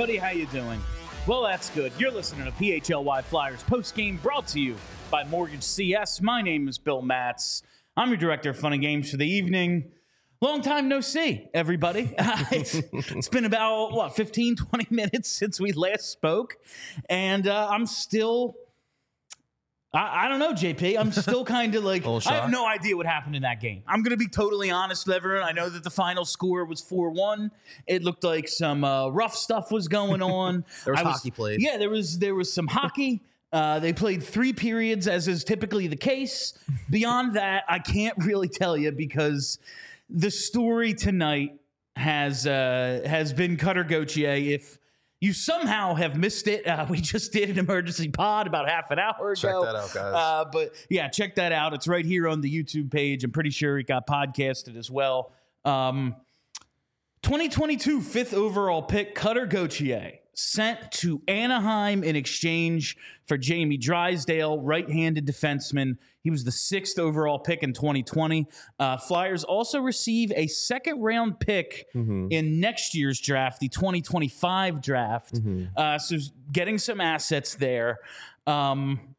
Everybody, how you doing? Well, that's good. You're listening to PHLY Flyers post game brought to you by Mortgage CS. My name is Bill Matz. I'm your director of fun and games for the evening. Long time no see, everybody. it's, it's been about what 15, 20 minutes since we last spoke, and uh, I'm still. I, I don't know, JP. I'm still kind of like I have no idea what happened in that game. I'm going to be totally honest with everyone. I know that the final score was four one. It looked like some uh, rough stuff was going on. There was I hockey played. Yeah, there was there was some hockey. Uh, they played three periods, as is typically the case. Beyond that, I can't really tell you because the story tonight has uh, has been Cutter Gauthier. If you somehow have missed it, uh, we just did an emergency pod about half an hour Check ago. Check that out, guys. Uh, but yeah, check that out. It's right here on the YouTube page. I'm pretty sure it got podcasted as well. Um, 2022 fifth overall pick Cutter Gauthier sent to Anaheim in exchange for Jamie Drysdale, right-handed defenseman. He was the sixth overall pick in 2020. Uh, Flyers also receive a second-round pick in next year's draft, the 2025 draft. Uh, so getting some assets there. Um,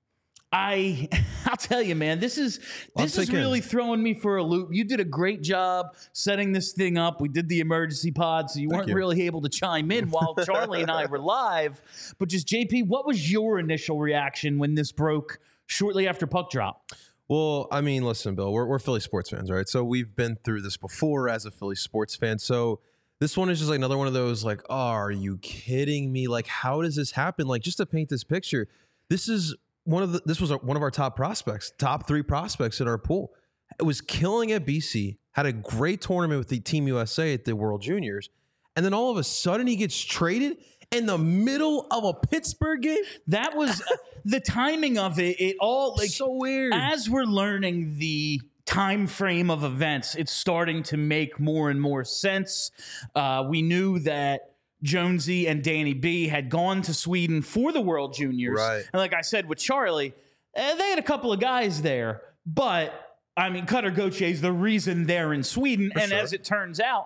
I I'll tell you, man, this is this is really throwing me for a loop. You did a great job setting this thing up. We did the emergency pod, so you weren't you. really able to chime in while Charlie and I were live. But just JP, what was your initial reaction when this broke shortly after puck drop? Well, I mean, listen, Bill, we're, we're Philly sports fans, right? So we've been through this before as a Philly sports fan. So this one is just like another one of those, like, oh, are you kidding me? Like, how does this happen? Like, just to paint this picture, this is one of the, this was one of our top prospects, top three prospects in our pool. It was killing at BC, had a great tournament with the Team USA at the World Juniors. And then all of a sudden he gets traded in the middle of a Pittsburgh game. That was the timing of it. It all like so weird. as we're learning the time frame of events it's starting to make more and more sense uh, we knew that jonesy and danny b had gone to sweden for the world juniors Right. and like i said with charlie eh, they had a couple of guys there but I mean, Cutter Gauthier is the reason they're in Sweden. and sure. as it turns out,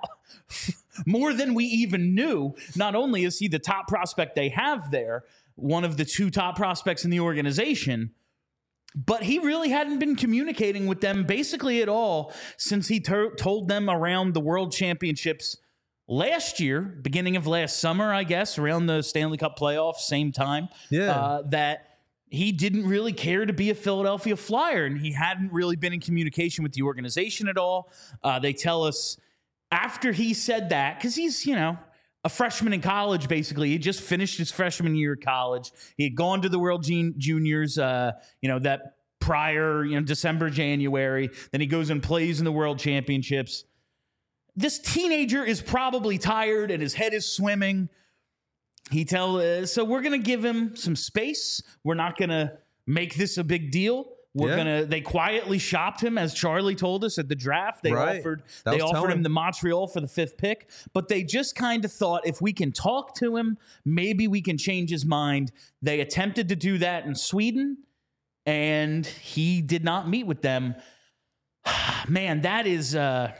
more than we even knew, not only is he the top prospect they have there, one of the two top prospects in the organization, but he really hadn't been communicating with them basically at all since he ter- told them around the world championships last year, beginning of last summer, I guess, around the Stanley Cup playoffs, same time, Yeah. uh, that he didn't really care to be a Philadelphia Flyer and he hadn't really been in communication with the organization at all. Uh, they tell us after he said that, because he's, you know, a freshman in college, basically. He just finished his freshman year of college. He had gone to the World Jun- Juniors, uh, you know, that prior, you know, December, January. Then he goes and plays in the World Championships. This teenager is probably tired and his head is swimming. He tell uh, so we're gonna give him some space. We're not gonna make this a big deal. We're Yeah. gonna. They quietly shopped him, as Charlie told us at the draft. They Right. offered. That they offered him the Montreal for the fifth pick, but they just kind of thought if we can talk to him, maybe we can change his mind. They attempted to do that in Sweden, and he did not meet with them. Man, that is. uh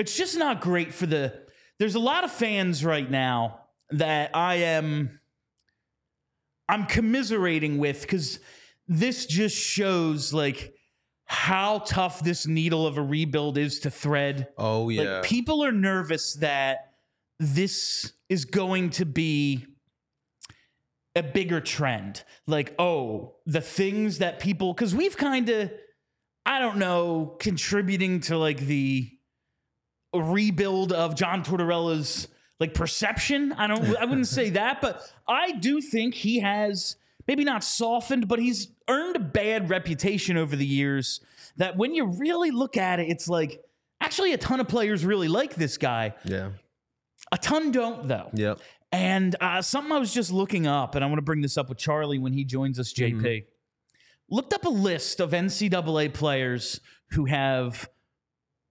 It's just not great for the. There's a lot of fans right now that I am. I'm commiserating with because this just shows like how tough this needle of a rebuild is to thread. Oh yeah. Like people are nervous that this is going to be a bigger trend. Like, oh, the things that people cuz we've kind of I don't know, contributing to like the rebuild of John Tortorella's like perception. I don't I wouldn't say that, but I do think he has maybe not softened, but he's earned a bad reputation over the years that when you really look at it, it's like actually a ton of players really like this guy. yeah. A ton don't though. Yep. And uh, something I was just looking up, and I want to bring this up with Charlie when he joins us, JP. Looked up a list of NCAA players who have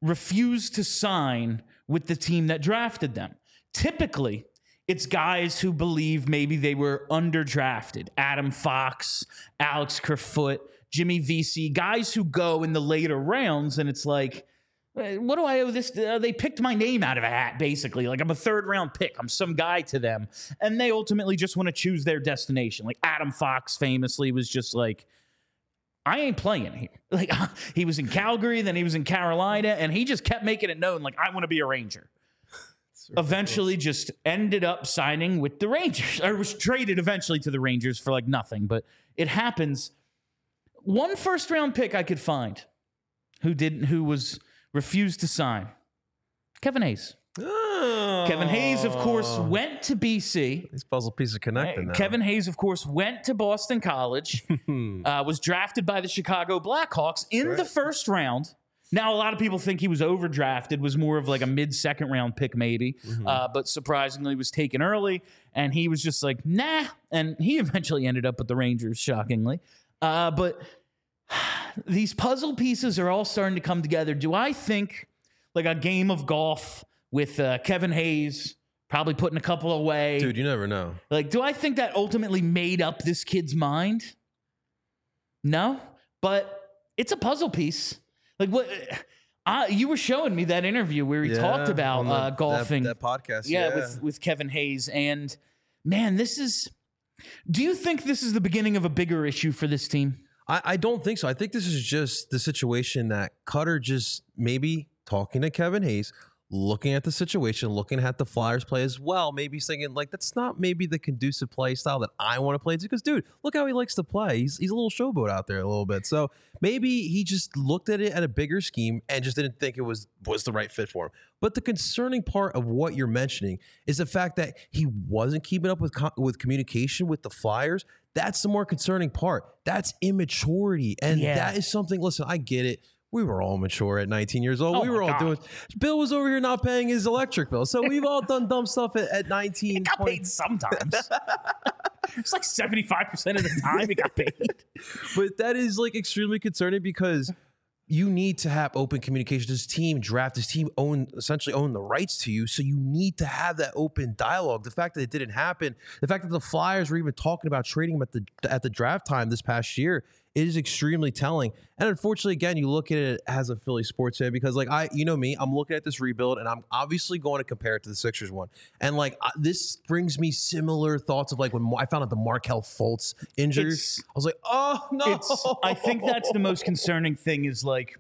refused to sign with the team that drafted them. Typically, it's guys who believe maybe they were underdrafted. Adam Fox, Alex Kerfoot, Jimmy Vesey, guys who go in the later rounds, and it's like, what do I owe this? They picked my name out of a hat, basically. Like I'm a third round pick. I'm some guy to them. And they ultimately just want to choose their destination. Like Adam Fox famously was just like, I ain't playing here. Like uh, he was in Calgary, then he was in Carolina, and he just kept making it known, like, I want to be a Ranger. Eventually, just ended up signing with the Rangers, or was traded eventually to the Rangers for like nothing. But it happens. One first round pick I could find who didn't, who was refused to sign. Kevin Hayes. Kevin Hayes, of course, Oh. went to BC. These puzzle pieces are connected now. Kevin Hayes, of course, went to Boston College, uh, was drafted by the Chicago Blackhawks in the first round. Now, a lot of people think he was overdrafted, was more of like a mid second round pick, maybe, uh, but surprisingly was taken early. And he was just like, nah. And he eventually ended up with the Rangers, shockingly. Uh, but these puzzle pieces are all starting to come together. Do I think like a game of golf with uh, Kevin Hayes, probably putting a couple away? Dude, you never know. Like, do I think that ultimately made up this kid's mind? No, but it's a puzzle piece. Like what? Uh, you were showing me that interview where he talked about the- uh, golfing. That, that podcast. yeah, Yeah. with with Kevin Hayes, and man, this is. Do you think this is the beginning of a bigger issue for this team? I, I don't think so. I think this is just the situation that Cutter just maybe talking to Kevin Hayes, looking at the situation, looking at the Flyers play as well. Maybe he's thinking like that's not maybe the conducive play style that I want to play. to. Because dude, look how he likes to play. He's he's a little showboat out there a little bit. So maybe he just looked at it at a bigger scheme and just didn't think it was was the right fit for him. But the concerning part of what you're mentioning is the fact that he wasn't keeping up with co- with communication with the Flyers. That's the more concerning part. That's immaturity, and Yeah. that is something. Listen, I get it. We were all mature at 19 years old. Oh we were all God. doing. Bill was over here not paying his electric bill, so we've all done dumb stuff at, at 19. got 20. paid sometimes. it's like seventy five percent of the time he got paid. but that is like extremely concerning because you need to have open communication. This team draft, this team own essentially own the rights to you. So you need to have that open dialogue. The fact that it didn't happen, the fact that the Flyers were even talking about trading him at the at the draft time this past year, it is extremely telling. And unfortunately, again, you look at it as a Philly sports fan because, like, I, you know me, I'm looking at this rebuild and I'm obviously going to compare it to the Sixers one. And like, I, this brings me similar thoughts of like when I found out the Markelle Fultz injury. I was like, oh no. I think that's the most concerning thing is like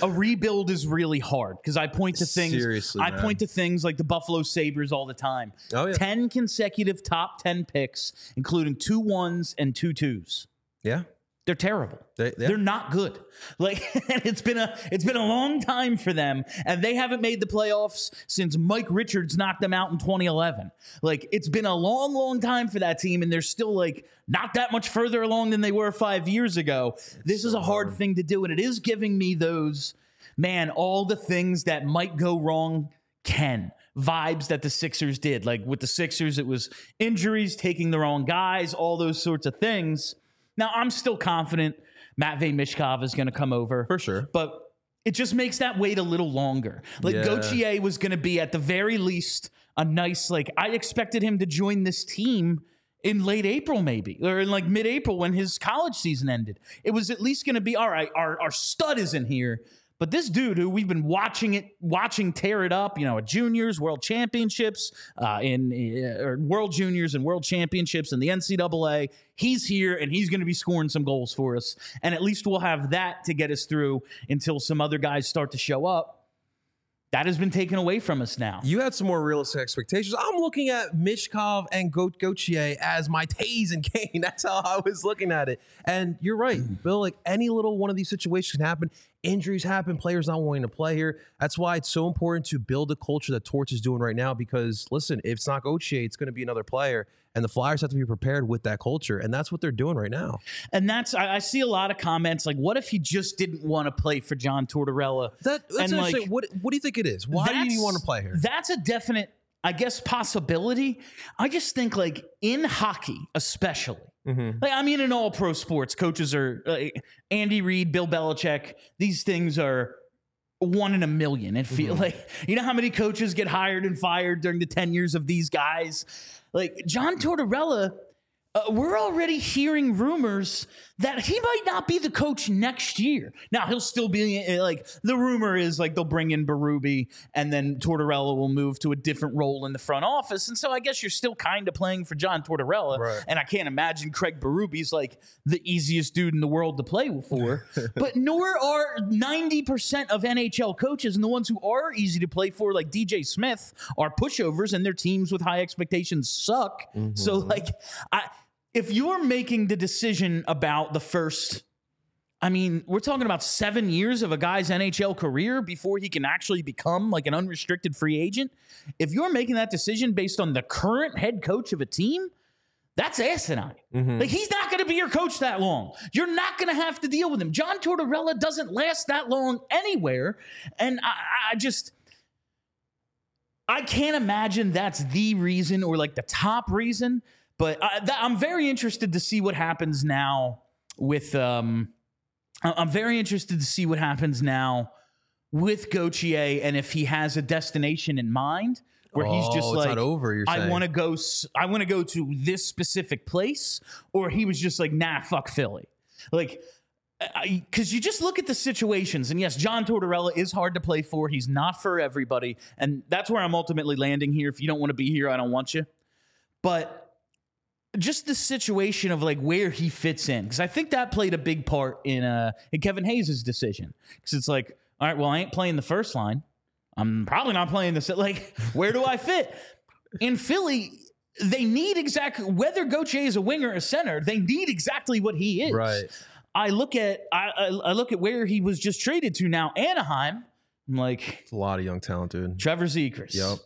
a rebuild is really hard because I point to things Seriously, I man. point to things like the Buffalo Sabres all the time. Oh, yeah. 10 consecutive top 10 picks including two ones and two twos. Yeah. They're terrible. They- yeah. They're not good. Like it's been a it's been a long time for them, and they haven't made the playoffs since Mike Richards knocked them out in 2011. Like it's been a long, long time for that team, and they're still like not that much further along than they were five years ago. this is a hard, thing to do, and it is giving me those man all the things that might go wrong can vibes that the Sixers did. Like with the Sixers, it was injuries, taking the wrong guys, all those sorts of things. Now, I'm still confident Matvey Michkov is going to come over. For sure. But it just makes that wait a little longer. Like Yeah. Gauthier was going to be at the very least a nice, like, I expected him to join this team in late April, maybe, or in like mid April when his college season ended. It was at least going to be all right, our, our stud is in here. But this dude who we've been watching it, watching tear it up, you know, at juniors, world championships, uh, in uh, or world juniors and world championships in the NCAA, he's here and he's going to be scoring some goals for us. And at least we'll have that to get us through until some other guys start to show up that has been taken away from us now. You had some more realistic expectations. I'm looking at Michkov and Goat Gauthier as my Toews and Kane. That's how I was looking at it. And you're right, mm. Bill. Like any little one of these situations can happen. Injuries happen. Players not wanting to play here. That's why it's so important to build a culture that Torch is doing right now. Because listen, if it's not Gauthier, it's going to be another player and the Flyers have to be prepared with that culture, and that's what they're doing right now. And that's I, I see a lot of comments like, "What if he just didn't want to play for John Tortorella?" That, that's and like, what what do you think it is? Why do you want to play here? That's a definite, I guess, possibility. I just think like in hockey, especially. Mm-hmm. Like I mean, in all pro sports, coaches are like Andy Reid, Bill Belichick. These things are one in a million. It feel mm-hmm. like you know how many coaches get hired and fired during the ten years of these guys. Like John Tortorella, uh, we're already hearing rumors that he might not be the coach next year. Now he'll still be uh, like the rumor is like they'll bring in Berube and then Tortorella will move to a different role in the front office. And so I guess you're still kind of playing for John Tortorella. Right. And I can't imagine Craig Berube's like the easiest dude in the world to play for. but nor are 90% of NHL coaches and the ones who are easy to play for, like DJ Smith, are pushovers and their teams with high expectations suck. Mm-hmm. So like I if you're making the decision about the first I mean, we're talking about seven years of a guy's NHL career before he can actually become like an unrestricted free agent. If you're making that decision based on the current head coach of a team, that's asinine. Mm-hmm. Like he's not going to be your coach that long. You're not going to have to deal with him. John Tortorella doesn't last that long anywhere, and I, I just. I can't imagine that's the reason or like the top reason but I, am very interested to see what happens now with. Um, I'm very interested to see what happens now with Gauthier and if he has a destination in mind where oh, he's just oh, like over. I want to go. I want to go to this specific place, or he was just like, nah, fuck Philly, like. Because you just look at the situations, and yes, John Tortorella is hard to play for. He's not for everybody, and that's where I'm ultimately landing here. If you don't want to be here, I don't want you. But just the situation of like where he fits in because I think that played a big part in uh in Kevin Hayes' decision. Because it's like all right well I ain't playing the first line. I'm probably not playing this like where do I fit? In Philly they need exactly whether Gauthier is a winger or a center they need exactly what he is. Right. I look at I I look at where he was just traded to now Anaheim. I'm like it's a lot of young talent dude. Trevor Zegras yep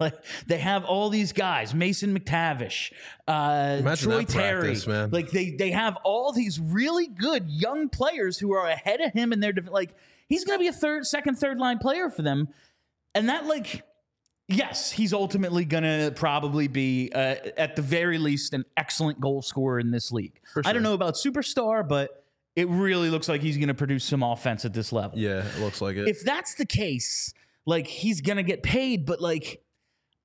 like they have all these guys, Mason McTavish, uh, Troy Terry. Practice, like they they have all these really good young players who are ahead of him, in they're like he's going to be a third, second, third line player for them, and that like. Yes, he's ultimately going to probably be, uh, at the very least, an excellent goal scorer in this league. Sure. I don't know about superstar, but it really looks like he's going to produce some offense at this level. Yeah, it looks like it. If that's the case, like he's going to get paid, but like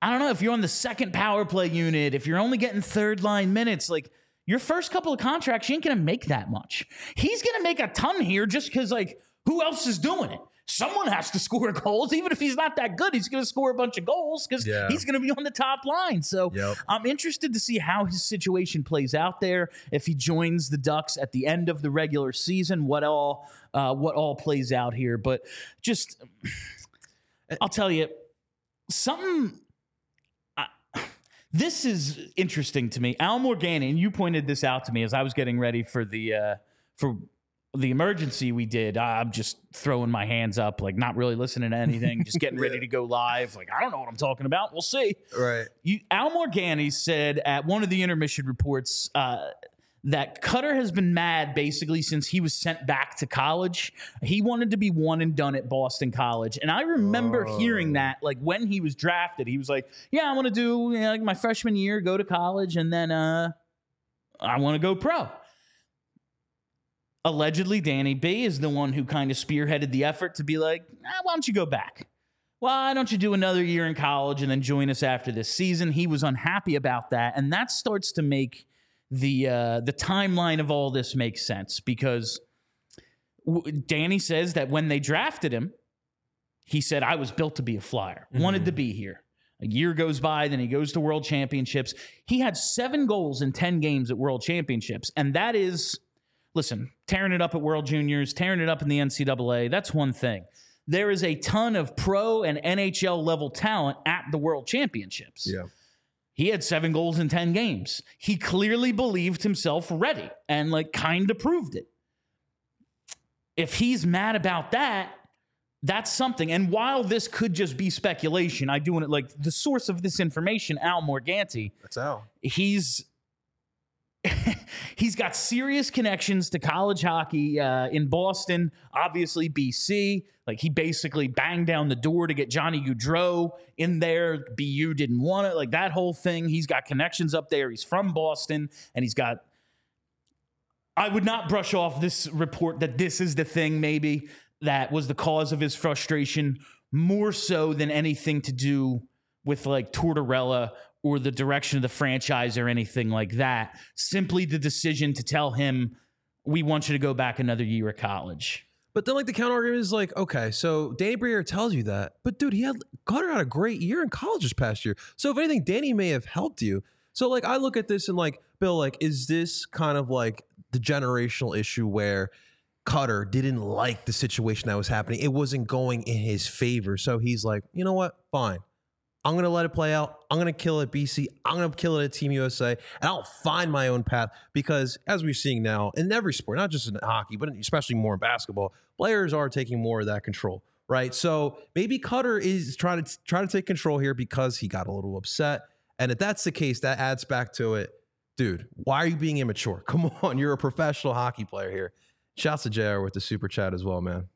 I don't know if you're on the second power play unit, if you're only getting third line minutes, like your first couple of contracts, you ain't gonna make that much. He's gonna make a ton here just because, like, who else is doing it? Someone has to score goals. Even if he's not that good, he's going to score a bunch of goals because yeah. he's going to be on the top line. So yep. I'm interested to see how his situation plays out there. If he joins the Ducks at the end of the regular season, what all uh, what all plays out here. But just, I'll tell you, something this is interesting to me. Al Morganti, and you pointed this out to me as I was getting ready for the uh, for the emergency we did. I'm just throwing my hands up, like not really listening to anything, just getting yeah. ready to go live. Like I don't know what I'm talking about. We'll see. Right. You, Al Morganti said at one of the intermission reports uh, that Cutter has been mad basically since he was sent back to college. He wanted to be one and done at Boston College. And I remember oh. hearing that like when he was drafted, he was like, Yeah, I want to do you know, like my freshman year, go to college, and then uh, I want to go pro. Allegedly, Danny B is the one who kind of spearheaded the effort to be like, ah, why don't you go back? Why don't you do another year in college and then join us after this season? He was unhappy about that. And that starts to make the uh, the timeline of all this makes sense because w- Danny says that when they drafted him, he said, I was built to be a flyer, wanted to be here. A year goes by, then he goes to world championships. He had seven goals in 10 games at world championships. And that is, listen, tearing it up at world juniors, tearing it up in the NCAA, that's one thing. There is a ton of pro and NHL level talent at the world championships. Yeah. He had seven goals in 10 games. He clearly believed himself ready and like kind of proved it. If he's mad about that, that's something. And while this could just be speculation, I do want it like the source of this information, Al Morganti, That's Al. he's he's got serious connections to college hockey uh, in Boston, obviously BC. Like he basically banged down the door to get Johnny Gaudreau in there. BU didn't want it. Like that whole thing. He's got connections up there. He's from Boston, and he's got. I would not brush off this report that this is the thing maybe that was the cause of his frustration more so than anything to do with like Tortorella or the direction of the franchise or anything like that. Simply the decision to tell him, we want you to go back another year of college. But then, like the counter argument is like, okay, so Danny Briere tells you that, but dude, he had Cutter had a great year in college this past year. So if anything, Danny may have helped you. So like, I look at this and like, Bill, like, is this kind of like the generational issue where Cutter didn't like the situation that was happening? It wasn't going in his favor, so he's like, you know what, fine. I'm going to let it play out. I'm going to kill it at BC. I'm going to kill it at Team USA. And I'll find my own path because, as we're seeing now in every sport, not just in hockey, but especially more in basketball, players are taking more of that control, right? So maybe Cutter is trying to try to take control here because he got a little upset. And if that's the case, that adds back to it. Dude, why are you being immature? Come on, you're a professional hockey player here. Shouts to JR with the super chat as well, man.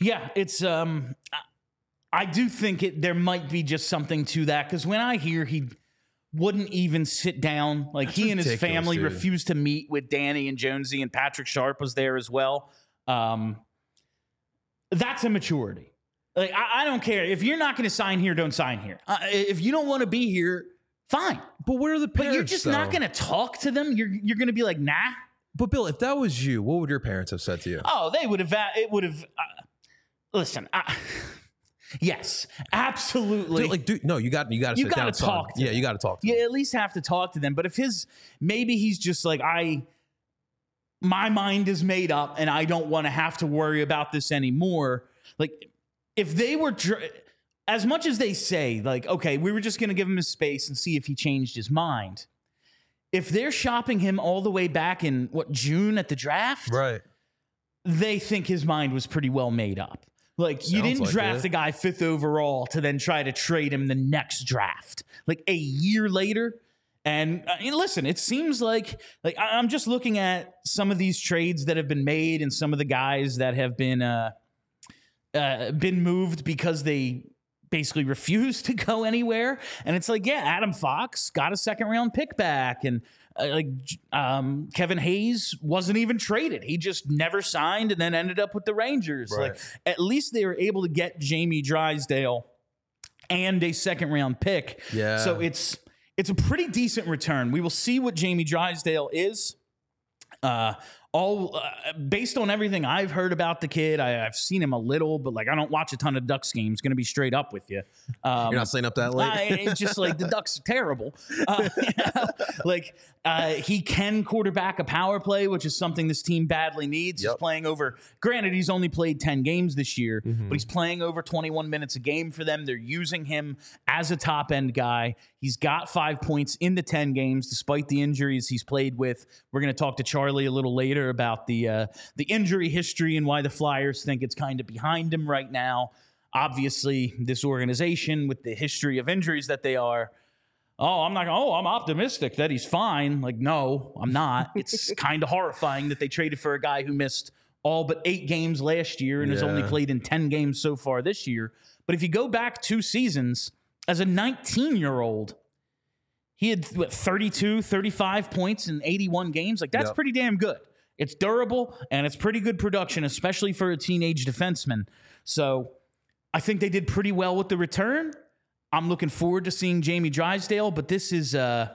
Yeah, it's um I do think it there might be just something to that because when I hear he wouldn't even sit down, like That's he and his family dude. refused to meet with Danny and Jonesy and Patrick Sharp was there as well. Um, that's immaturity. Like I, I don't care if you're not going to sign here, don't sign here. Uh, if you don't want to be here, fine. But where are the parents? But you're just not going to talk to them. You're you're going to be like, nah. But Bill, if that was you, what would your parents have said to you? Oh, they would have. It would have. Uh, listen, I, yes, absolutely. Dude, like, dude, no, you got you got to You gotta talk. talk Yeah, them. you got to talk. To you them. at least have to talk to them. But if his, maybe he's just like I. My mind is made up, and I don't want to have to worry about this anymore. Like, if they were. Dr- as much as they say, like, okay, we were just going to give him his space and see if he changed his mind. If they're shopping him all the way back in what June at the draft, Right. they think his mind was pretty well made up. Like you didn't like draft it. a guy fifth overall to then try to trade him the next draft. Like a year later, and uh, and listen, it seems like like I- I'm just looking at some of these trades that have been made and some of the guys that have been uh, uh been moved because they basically refused to go anywhere. And it's like, yeah, Adam Fox got a second round pick back, and like um, Kevin Hayes wasn't even traded. He just never signed, and then ended up with the Rangers. Right. Like at least they were able to get Jamie Drysdale and a second round pick. Yeah. So it's it's a pretty decent return. We will see what Jamie Drysdale is. Uh, all uh, based on everything I've heard about the kid, I, I've seen him a little, but like I don't watch a ton of Ducks games. Going to be straight up with you. Um, You're not staying up that late. I- it's just like the Ducks are terrible. Uh, like uh, he can quarterback a power play, which is something this team badly needs. He's playing over. Granted, he's only played ten games this year, Mm-hmm. but he's playing over 21 minutes a game for them. They're using him as a top end guy. He's got five points in the 10 games, despite the injuries he's played with. We're going to talk to Charlie a little later about the uh, the injury history and why the Flyers think it's kind of behind him right now. Obviously, this organization with the history of injuries that they are. Oh, I'm not. Oh, I'm optimistic that he's fine. Like, no, I'm not. It's kind of horrifying that they traded for a guy who missed all but eight games last year and has only played in 10 games so far this year. But if you go back two seasons, as a 19 year old, he had what, 32, 35 points in 81 games. Like, that's Yep. pretty damn good. It's durable and it's pretty good production, especially for a teenage defenseman. So I think they did pretty well with the return. I'm looking forward to seeing Jamie Drysdale, but this is uh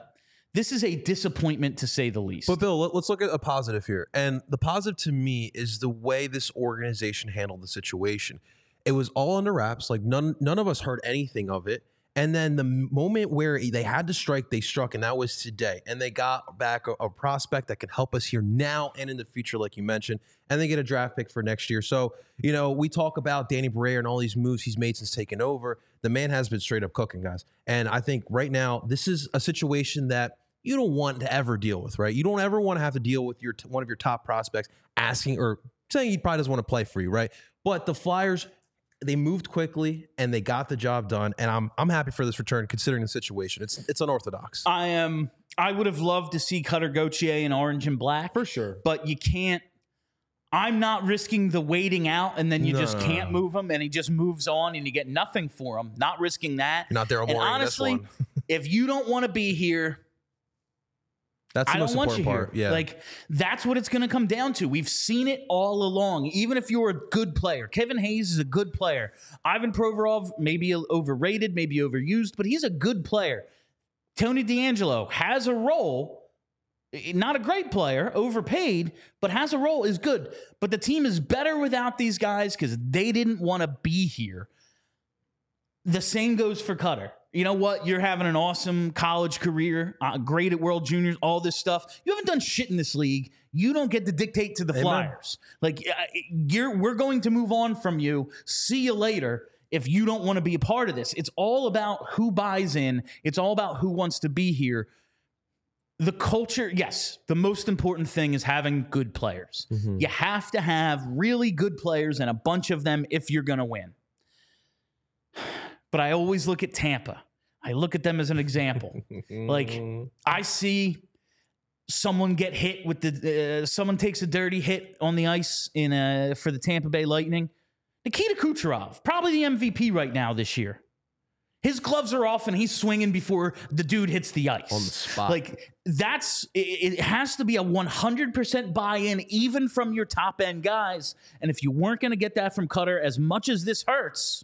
this is a disappointment to say the least. But Bill, let, us look at a positive here. And the positive to me is the way this organization handled the situation. It was all under wraps. Like none none of us heard anything of it. And then the moment where they had to strike, they struck, and that was today. And they got back a, a, prospect that can help us here now and in the future, like you mentioned. And they get a draft pick for next year. So, you know, we talk about Danny Briere and all these moves he's made since taking over. The man has been straight up cooking, guys. And I think right now, this is a situation that you don't want to ever deal with, right? You don't ever want to have to deal with your one of your top prospects asking or saying he probably doesn't want to play for you, right? But the Flyers they moved quickly and they got the job done and I'm I'm happy for this return considering the situation. It's it's unorthodox. I am I would have loved to see Cutter Gauthier in orange and black. For sure. But you can't I'm not risking the waiting out and then you no. just can't move him and he just moves on and you get nothing for him. Not risking that. You're not there and honestly, if you don't want to be here, that's the I don't want you part. here. Yeah. Like that's what it's going to come down to. We've seen it all along. Even if you're a good player, Kevin Hayes is a good player. Ivan Provorov maybe overrated, maybe overused, but he's a good player. Tony DeAngelo has a role. Not a great player, overpaid, but has a role is good. But the team is better without these guys because they didn't want to be here. The same goes for Cutter you know what? You're having an awesome college career, uh, great at World Juniors, all this stuff. You haven't done shit in this league. You don't get to dictate to the Amen. Flyers. Like, you're, we're going to move on from you. See you later if you don't want to be a part of this. It's all about who buys in, it's all about who wants to be here. The culture, yes, the most important thing is having good players. Mm-hmm. You have to have really good players and a bunch of them if you're going to win but I always look at Tampa. I look at them as an example. like I see someone get hit with the uh, someone takes a dirty hit on the ice in a, for the Tampa Bay Lightning. Nikita Kucherov, probably the MVP right now this year. His gloves are off and he's swinging before the dude hits the ice. On the spot. Like that's it, it has to be a 100% buy-in even from your top end guys. And if you weren't going to get that from Cutter as much as this hurts,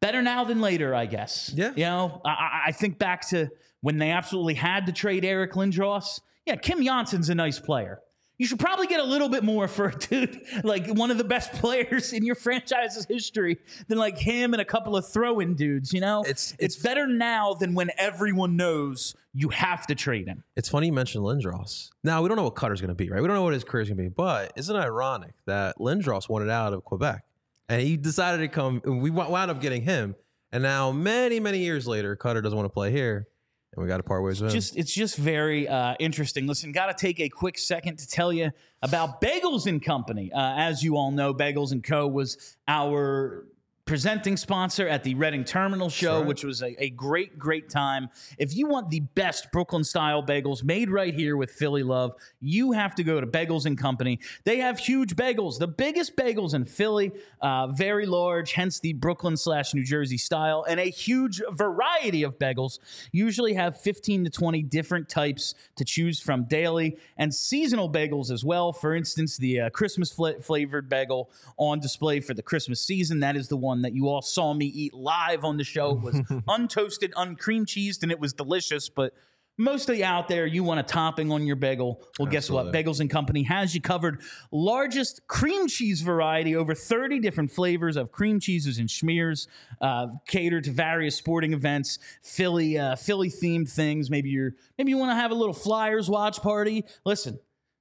better now than later, I guess. Yeah. You know, I, I think back to when they absolutely had to trade Eric Lindros. Yeah, Kim Johnsson's a nice player. You should probably get a little bit more for a dude like one of the best players in your franchise's history than like him and a couple of throw-in dudes. You know, it's it's, it's better now than when everyone knows you have to trade him. It's funny you mentioned Lindros. Now we don't know what Cutter's going to be, right? We don't know what his career's going to be, but isn't it ironic that Lindros wanted out of Quebec? And he decided to come. We wound up getting him, and now many many years later, Cutter doesn't want to play here, and we got to part ways with him. Just it's just very uh, interesting. Listen, got to take a quick second to tell you about Bagels and Company. Uh, as you all know, Bagels and Co was our presenting sponsor at the Reading Terminal Show, which was a, a, great, great time. If you want the best Brooklyn style bagels made right here with Philly love, you have to go to Bagels and Company. They have huge bagels, the biggest bagels in Philly, uh, very large, hence the Brooklyn slash New Jersey style, and a huge variety of bagels. Usually have 15 to 20 different types to choose from daily, and seasonal bagels as well. For instance, the uh, Christmas fl- flavored bagel on display for the Christmas season. That is the one one that you all saw me eat live on the show. It was untoasted, uncream cheesed, and it was delicious. But mostly out there, you want a topping on your bagel. Well, guess what? Bagels and Company has you covered. Largest cream cheese variety, over 30 different flavors of cream cheeses and schmears, uh, catered to various sporting events, Philly, uh, Philly themed things. Maybe you're maybe you want to have a little Flyers watch party. Listen,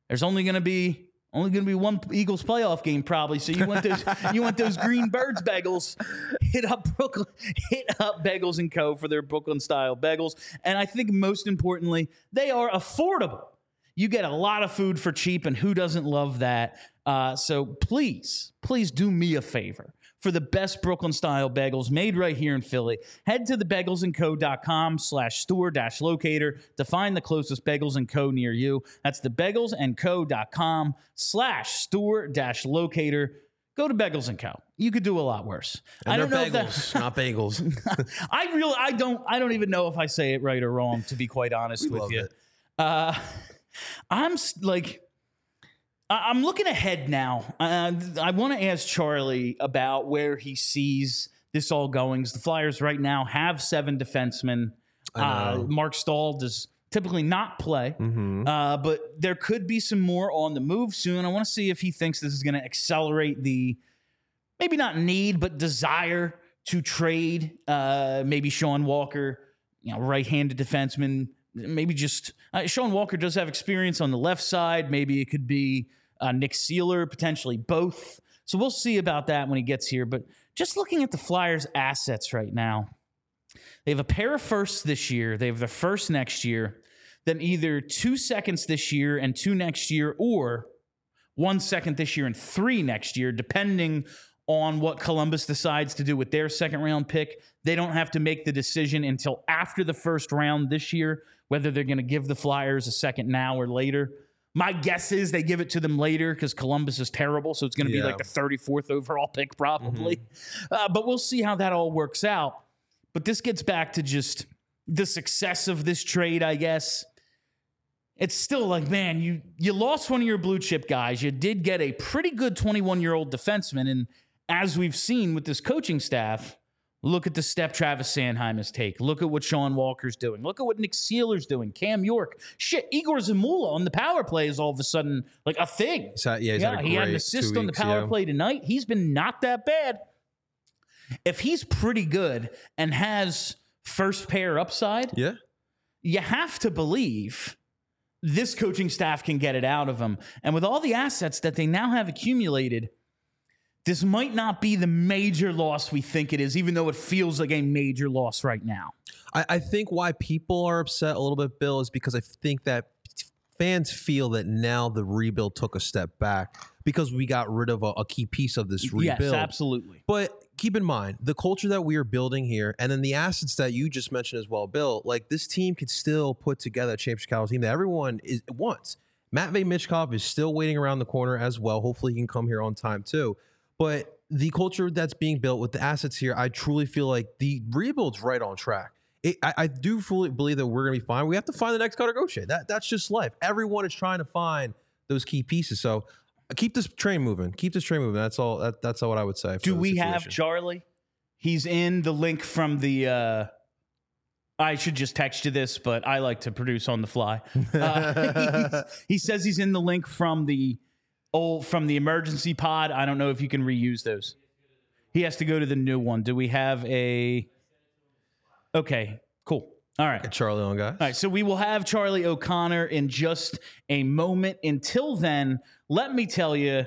there's only going to be only going to be one Eagles playoff game probably. So you want those you want those Green Birds bagels. Hit up Brooklyn, hit up Bagels and Co for their Brooklyn style bagels. And I think most importantly, they are affordable. You get a lot of food for cheap, and who doesn't love that? Uh, so please, please do me a favor for the best Brooklyn style bagels made right here in Philly. Head to the thebagelsandco.com slash store dash locator to find the closest Bagels and Co near you. That's the thebagelsandco.com slash store dash locator. Go to Bagels and Co. You could do a lot worse. And I don't know bagels, that, not bagels. I really, I don't, I don't even know if I say it right or wrong. To be quite honest we with you, uh, I'm like, I'm looking ahead now. Uh, I want to ask Charlie about where he sees this all going. The Flyers right now have seven defensemen. Uh, Marc Staal does typically not play. Mm-hmm. Uh, but there could be some more on the move soon. I want to see if he thinks this is going to accelerate the maybe not need, but desire to trade uh, maybe Sean Walker, you know, right-handed defenseman. Maybe just uh, Sean Walker does have experience on the left side. Maybe it could be uh, Nick Seeler, potentially both. So we'll see about that when he gets here. But just looking at the Flyers' assets right now, they have a pair of firsts this year. They have the first next year, then either two seconds this year and two next year, or one second this year and three next year, depending on what Columbus decides to do with their second round pick. They don't have to make the decision until after the first round this year whether they're going to give the Flyers a second now or later. My guess is they give it to them later because Columbus is terrible. So it's going to be like the 34th overall pick, probably. Uh, but we'll see how that all works out. But this gets back to just the success of this trade, I guess. It's still like, man, you you lost one of your blue chip guys. You did get a pretty good 21 year old defenseman, and as we've seen with this coaching staff, look at the step Travis Sanheim has taken. Look at what Sean Walker's doing. Look at what Nick Seeler's doing. Cam York, shit, Egor Zamula on the power play is all of a sudden like a thing. Had, yeah, he's yeah, he had an assist on the power yeah. play tonight. He's been not that bad. If he's pretty good and has first pair upside, Yeah. you have to believe this coaching staff can get it out of him. And with all the assets that they now have accumulated, this might not be the major loss we think it is, even though it feels like a major loss right now. I, I think why people are upset a little bit, Bill, is because I think that fans feel that now the rebuild took a step back because we got rid of a, a key piece of this rebuild. Yes, absolutely. But keep in mind the culture that we are building here, and then the assets that you just mentioned as well, Bill. Like this team could still put together a championship caliber team that everyone is wants. Matvey Michkov is still waiting around the corner as well. Hopefully, he can come here on time too. But the culture that's being built with the assets here, I truly feel like the rebuild's right on track. It, I, I do fully believe that we're going to be fine. We have to find the next Carter Gauthier. That that's just life. Everyone is trying to find those key pieces. So keep this train moving. Keep this train moving. That's all. That, that's all what I would say. Do we have. Charlie? He's in the link from the. Uh, I should just text you this, but I like to produce on the fly. Uh, he says he's in the link from the old from the emergency pod. I don't know if you can reuse those. He has to go to the new one. Do we have a? Okay, cool. All right. Charlie on guys. All right, so we will have Charlie O'Connor in just a moment. Until then, let me tell you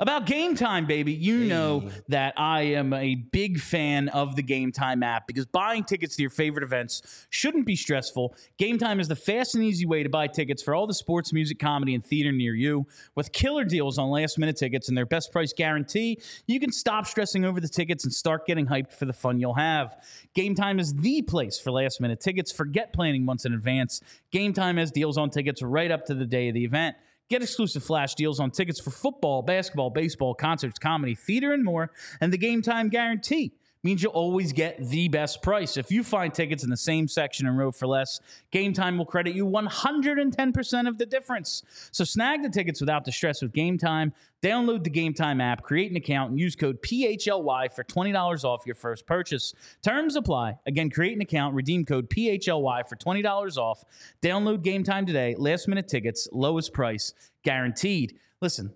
about Game Time, baby. You know that I am a big fan of the Game Time app because buying tickets to your favorite events shouldn't be stressful. Game Time is the fast and easy way to buy tickets for all the sports, music, comedy, and theater near you. With killer deals on last minute tickets and their best price guarantee, you can stop stressing over the tickets and start getting hyped for the fun you'll have. Game Time is the place for last minute tickets. Forget planning months in advance. Game Time has deals on tickets right up to the day of the event. Get exclusive flash deals on tickets for football, basketball, baseball, concerts, comedy, theater, and more. And the Game Time guarantee means you'll always get the best price. If you find tickets in the same section and row for less, Game Time will credit you 110% of the difference. So snag the tickets without the stress with Game Time. Download the Game Time app, create an account, and use code PHLY for $20 off your first purchase. Terms apply. Again, create an account, redeem code PHLY for $20 off. Download Game Time today. Last minute tickets, lowest price, guaranteed. Listen,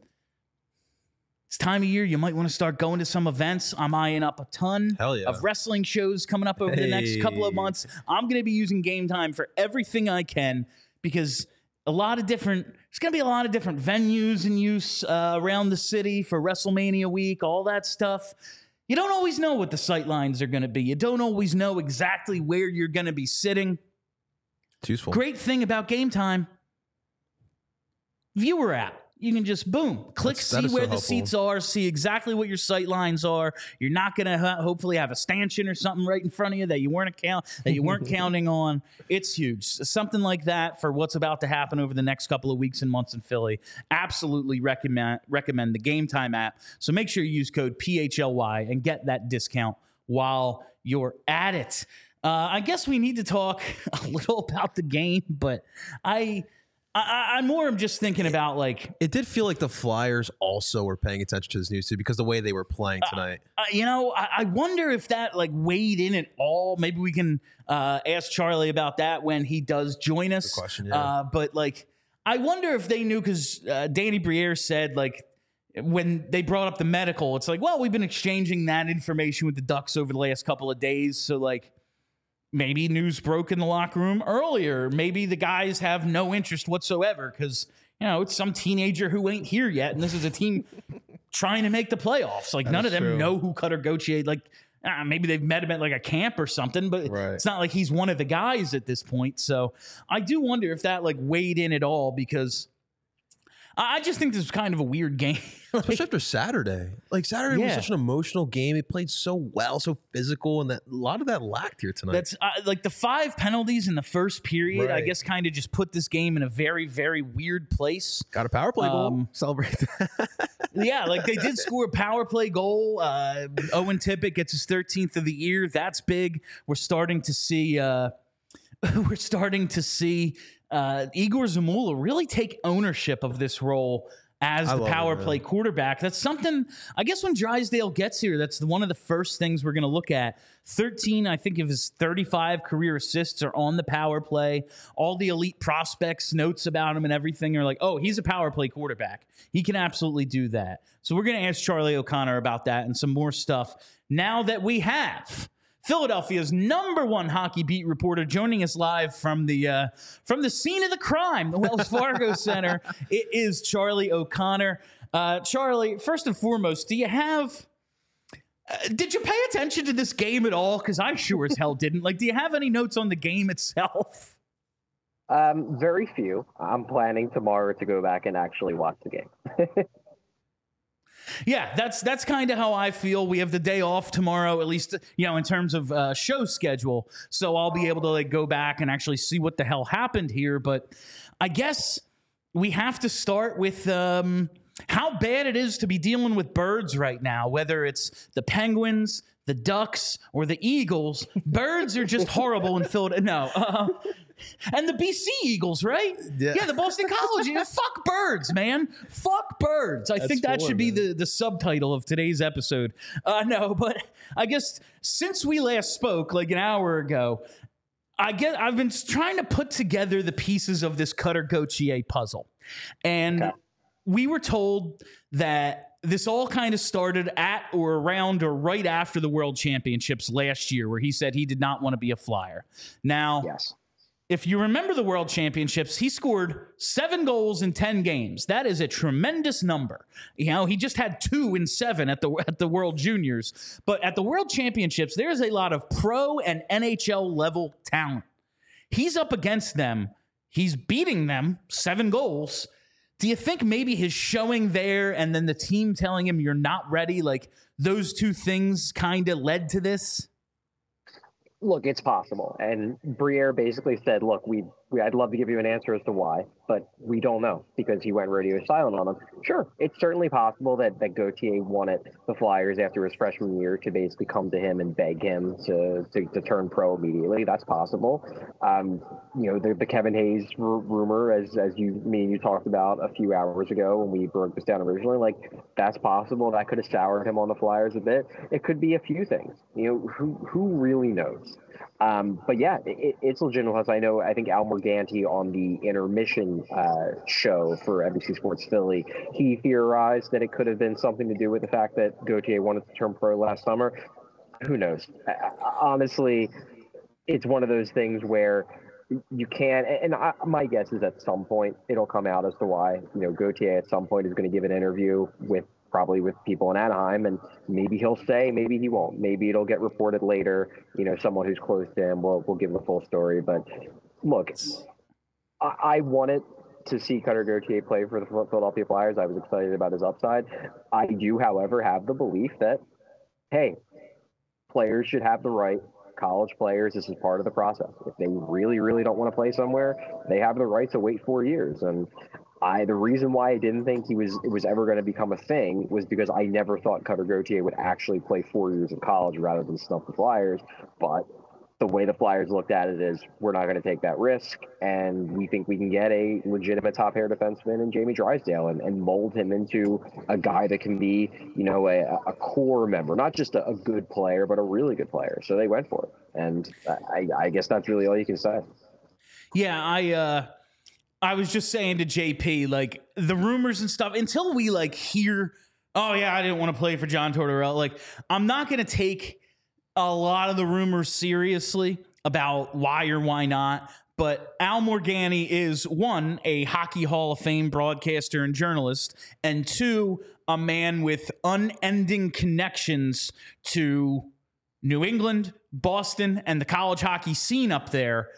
it's time of year you might want to start going to some events. I'm eyeing up a ton yeah. of wrestling shows coming up over the next couple of months. I'm going to be using Game Time for everything I can because a lot of different there's going to be a lot of different venues in use uh, around the city for WrestleMania week, all that stuff. You don't always know what the sight lines are going to be. You don't always know exactly where you're going to be sitting. It's useful. Great thing about Game Time, viewer app. You can just boom, click, That's- that see is so where the helpful. seats are, see exactly what your sight lines are. You're not going to ha- hopefully have a stanchion or something right in front of you that you weren't account that you weren't counting on. It's huge. Something like that for what's about to happen over the next couple of weeks and months in Philly. Absolutely recommend recommend the Game Time app. So make sure you use code PHLY and get that discount while you're at it. Uh, I guess we need to talk a little about the game, but I I, I'm more. I'm just thinking about like It did feel like the Flyers also were paying attention to this news too because the way they were playing tonight. uh, you know, I, I wonder if that like weighed in at all. Maybe we can uh, ask Charlie about that when he does join us. Question, yeah. Uh, but like, I wonder if they knew because uh, Danny Briere said like when they brought up the medical, it's like, well, we've been exchanging that information with the Ducks over the last couple of days, so like. Maybe news broke in the locker room earlier. Maybe the guys have no interest whatsoever because you know it's some teenager who ain't here yet, and this is a team trying to make the playoffs. Like none of them true. know who Cutter Gauthier. Like uh, maybe they've met him at like a camp or something, but Right. it's not like he's one of the guys at this point. So I do wonder if that like weighed in at all because I just think this is kind of a weird game. Like, Especially after Saturday. Like Saturday was such an emotional game. It played so well, so physical, and that a lot of that lacked here tonight. That's uh, like the five penalties in the first period. I guess kind of just put this game in a very, very weird place. Got a power play goal. Um, Celebrate that. yeah, like they did score a power play goal. Uh, Owen Tippett gets his 13th of the year. That's big. We're starting to see. Uh, we're starting to see uh, Egor Zamula really take ownership of this role as I the it, power man. play quarterback. That's something. I guess when Drysdale gets here, that's one of the first things we're going to look at. 13, I think, of his 35 career assists are on the power play. All the elite prospects, notes about him, and everything are like, oh, he's a power play quarterback. He can absolutely do that. So we're going to ask Charlie O'Connor about that and some more stuff now that we have. Philadelphia's number one hockey beat reporter joining us live from the uh, from the scene of the crime, the Wells Fargo Center. It is Charlie O'Connor. Uh, Charlie, first and foremost, do you have? Uh, did you pay attention to this game at all? Because I sure as hell didn't. Like, do you have any notes on the game itself? Um, very few. I'm planning tomorrow to go back and actually watch the game. Yeah, that's that's kind of how I feel. We have the day off tomorrow, at least you know in terms of uh, show schedule. So I'll be able to like go back and actually see what the hell happened here. But I guess we have to start with um, how bad it is to be dealing with birds right now. Whether it's the Penguins, the Ducks, or the Eagles, birds are just horrible in Philadelphia. No. Uh, and the BC Eagles, right? Yeah. the Boston College. Yeah, fuck birds, man. Fuck birds. I think that four, should be man. the, the subtitle of today's episode. Uh, no, but I guess since we last spoke, like an hour ago, I get I've been trying to put together the pieces of this Cutter Gauthier puzzle, and Okay. we were told that this all kind of started at or around or right after the World Championships last year, where he said he did not want to be a flyer. Now, yes. If you remember the World Championships, he scored seven goals in ten games. That is a tremendous number. You know, he just had two in seven at the at the World Juniors, but at the World Championships, there is a lot of pro and NHL level talent. He's up against them. He's beating them seven goals. Do you think maybe his showing there and then the team telling him you're not ready, like those two things kind of led to this? Look, it's possible. And Briere basically said, "Look, we, we I'd love to give you an answer as to why, but we don't know because he went radio silent on them." Sure, it's certainly possible that that Gauthier wanted the Flyers after his freshman year to basically come to him and beg him to to, to turn pro immediately. That's possible. Um, you know, the, the Kevin Hayes r- rumor, as as you me and you talked about a few hours ago when we broke this down originally, like that's possible. That could have soured him on the Flyers a bit. It could be a few things. You know, who who really knows? Um, but yeah, it, it's legitimate. I know I think Al Morganti on the intermission uh, show for NBC Sports Philly, he theorized that it could have been something to do with the fact that Gauthier wanted to turn pro last summer. Who knows? Honestly, it's one of those things where you can and I, my guess is at some point it'll come out as to why you know Gauthier at some point is going to give an interview with probably with people in Anaheim and maybe he'll say maybe he won't. Maybe it'll get reported later you know someone who's close to him will will give the full story. But look I, I wanted to see Cutter Gauthier play for the Philadelphia Flyers. I was excited about his upside. I do however have the belief that hey players should have the right college players this is part of the process. If they really really don't want to play somewhere they have the right to wait four years. And i the reason why i didn't think he was it was ever going to become a thing was because i never thought cutter gauthier would actually play four years of college rather than snuff the flyers but the way the Flyers looked at it is we're not going to take that risk, and we think we can get a legitimate top pair defenseman in Jamie Drysdale and, and mold him into a guy that can be, you know, a, a core member, not just a, a, good player, but a really good player. So they went for it, and I, I guess that's really all you can say. Yeah, I. uh I was just saying to JP, like the rumors and stuff, until we like hear, oh yeah, I didn't want to play for John Tortorella. Like, I'm not gonna take a lot of the rumors seriously about why or why not. But Al Morganti is one, a Hockey Hall of Fame broadcaster and journalist, and two, a man with unending connections to New England, Boston, and the college hockey scene up there.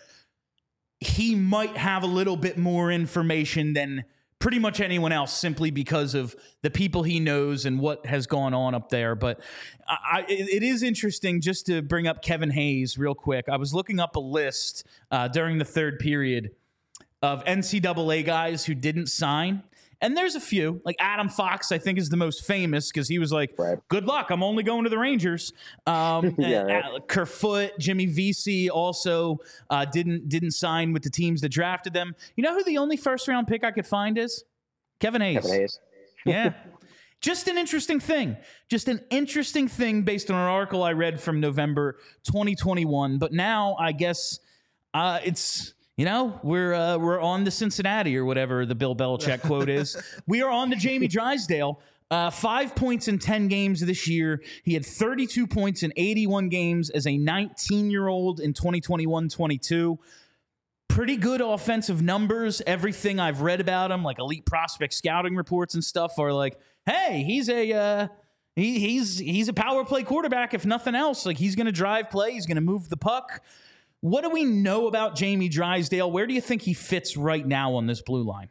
He might have a little bit more information than pretty much anyone else simply because of the people he knows and what has gone on up there. But I, it is interesting just to bring up Kevin Hayes real quick. I was looking up a list uh, during the third period of NCAA guys who didn't sign. And there's a few, like Adam Fox, I think is the most famous because he was like, right. "Good luck, I'm only going to the Rangers." Um, yeah, right. Kerfoot, Jimmy Vesey also uh, didn't didn't sign with the teams that drafted them. You know who the only first round pick I could find is? Kevin Hayes. Kevin Hayes. yeah. Just an interesting thing. Just an interesting thing based on an article I read from November 2021. But now I guess uh, it's you know, we're uh, we're on the Cincinnati or whatever the Bill Belichick quote is. We are on the Jamie Drysdale. Uh, five points in 10 games this year. He had 32 points in 81 games as a 19 year old in 2021 22. Pretty good offensive numbers. Everything I've read about him, like elite prospect scouting reports and stuff, are like, hey, he's a. Uh, he, he's he's a power play quarterback. If nothing else, like he's going to drive play. He's going to move the puck. What do we know about Jamie Drysdale? Where do you think he fits right now on this blue line?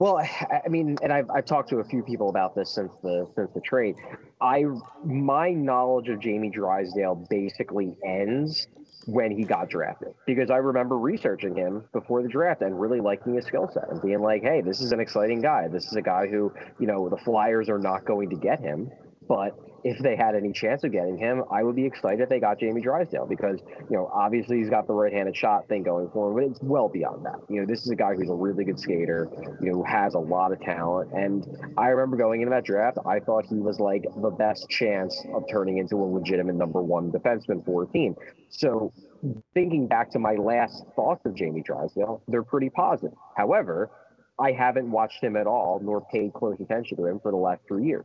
Well, I mean, and I've, I've talked to a few people about this since the since the trade. I my knowledge of Jamie Drysdale basically ends when he got drafted because I remember researching him before the draft and really liking his skill set and being like, hey, this is an exciting guy. This is a guy who you know the Flyers are not going to get him, but if they had any chance of getting him, I would be excited if they got Jamie Drysdale because, you know, obviously he's got the right handed shot thing going for him, but it's well beyond that. You know, this is a guy who's a really good skater, you know, who has a lot of talent. And I remember going into that draft, I thought he was like the best chance of turning into a legitimate number one defenseman for a team. So thinking back to my last thoughts of Jamie Drysdale, they're pretty positive. However, I haven't watched him at all nor paid close attention to him for the last three years.